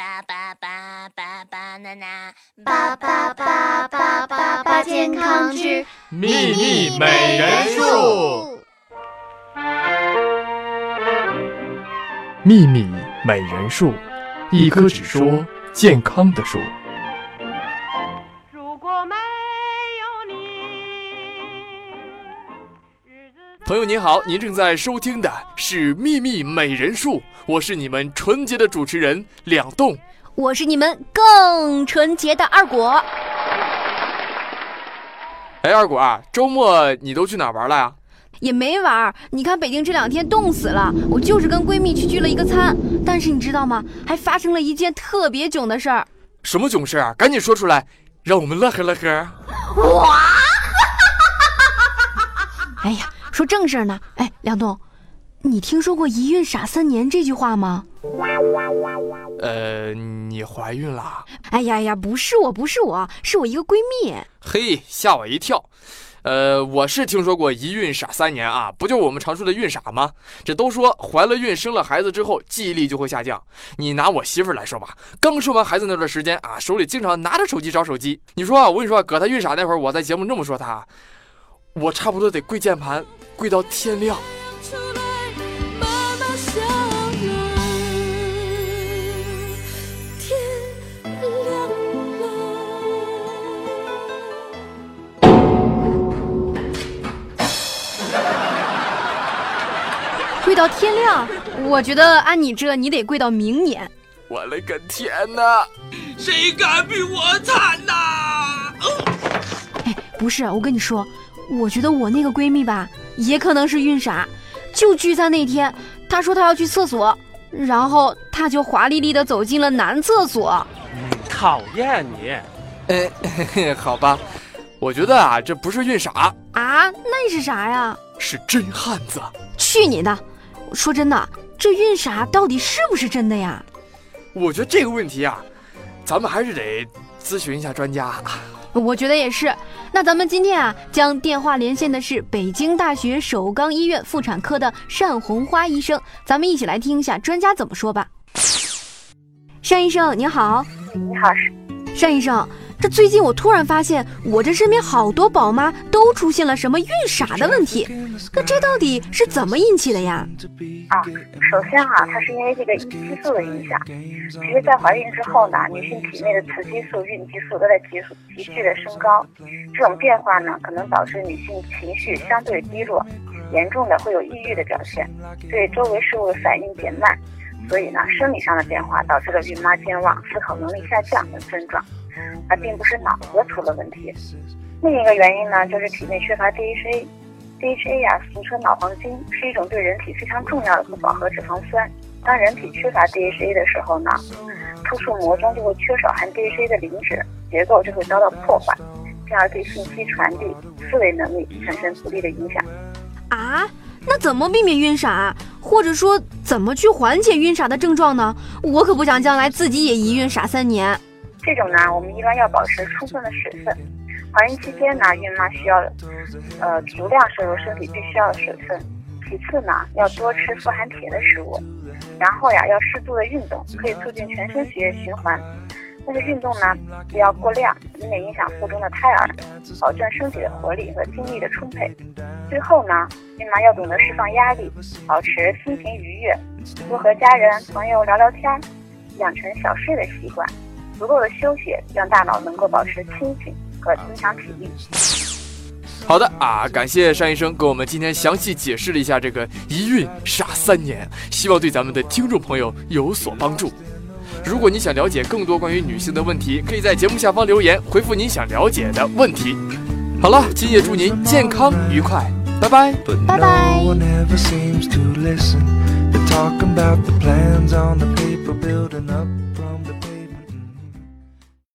巴巴巴巴巴娜娜，巴巴巴巴巴巴健康之秘密美人树。秘密美人树，一棵只说健康的树。朋友您好，您正在收听的是《秘密美人树》，我是你们纯洁的主持人两栋。我是你们更纯洁的二果。哎，二果啊，周末你都去哪儿玩了呀？也没玩儿，你看北京这两天冻死了，我就是跟闺蜜去聚了一个餐，但是你知道吗？还发生了一件特别囧的事儿。什么囧事啊？赶紧说出来，让我们乐呵乐呵。哎呀，说正事儿呢。哎，梁栋，你听说过“一孕傻三年”这句话吗？呃，你怀孕了？哎呀呀，不是我，不是我，是我一个闺蜜。嘿，吓我一跳。呃，我是听说过“一孕傻三年”啊，不就我们常说的孕傻吗？这都说怀了孕生了孩子之后记忆力就会下降。你拿我媳妇儿来说吧，刚生完孩子那段时间啊，手里经常拿着手机找手机。你说啊，我跟你说，搁她孕傻那会儿，我在节目这么说她，我差不多得跪键盘跪到天亮。妈妈笑了，天亮了。跪到天亮，我觉得按你这，你得跪到明年。我勒个天哪！谁敢比我惨呐？哎，不是，我跟你说，我觉得我那个闺蜜吧，也可能是孕傻。就聚餐那天，她说她要去厕所，然后她就华丽丽的走进了男厕所。讨厌你！哎，嘿 嘿好吧，我觉得啊，这不是孕傻，啊，那是啥呀？是真汉子。去你的！说真的，这孕傻到底是不是真的呀？我觉得这个问题啊，咱们还是得咨询一下专家。我觉得也是。那咱们今天啊，将电话连线的是北京大学首钢医院妇产科的单红花医生，咱们一起来听一下专家怎么说吧。单医生，您好。你好，单医生，这最近我突然发现，我这身边好多宝妈都出现了什么孕傻的问题，那这到底是怎么引起的呀？啊，首先啊，它是因为这个激素的影响。其实，在怀孕之后呢，女性体内的雌激素、孕激素都在急速急剧的升高，这种变化呢，可能导致女性情绪相对低落，严重的会有抑郁的表现，对周围事物的反应减慢。所以呢，生理上的变化导致了孕妈健忘、思考能力下降等症状，而并不是脑子出了问题。另一个原因呢，就是体内缺乏 DHA。DHA 呀、俗称脑黄金，是一种对人体非常重要的不饱和脂肪酸。当人体缺乏 DHA 的时候呢，突触膜中就会缺少含 DHA 的磷脂，结构就会遭到破坏，进而对信息传递、思维能力产生不利的影响。啊，那怎么避免晕傻？或者说怎么去缓解晕傻的症状呢？我可不想将来自己也一孕傻三年。这种呢，我们一般要保持充分的水分。怀孕期间呢，孕妈需要呃足量摄入身体必须要的水分。其次呢，要多吃富含铁的食物。然后呀，要适度的运动，可以促进全身血液循环。但是运动呢，不要过量，以免影响腹中的胎儿，保证身体的活力和精力的充沛。最后呢，孕妈要懂得释放压力，保持心情愉悦，多和家人朋友聊聊天，养成小睡的习惯，足够的休息，让大脑能够保持清醒和增强体力。好的啊，感谢单医生给我们今天详细解释了一下这个一孕傻三年，希望对咱们的听众朋友有所帮助。如果你想了解更多关于女性的问题，可以在节目下方留言回复您想了解的问题。好了，今夜祝您健康愉快，拜拜。But Bye no one ever seems to listen. They're talking about the plans on the paper building up.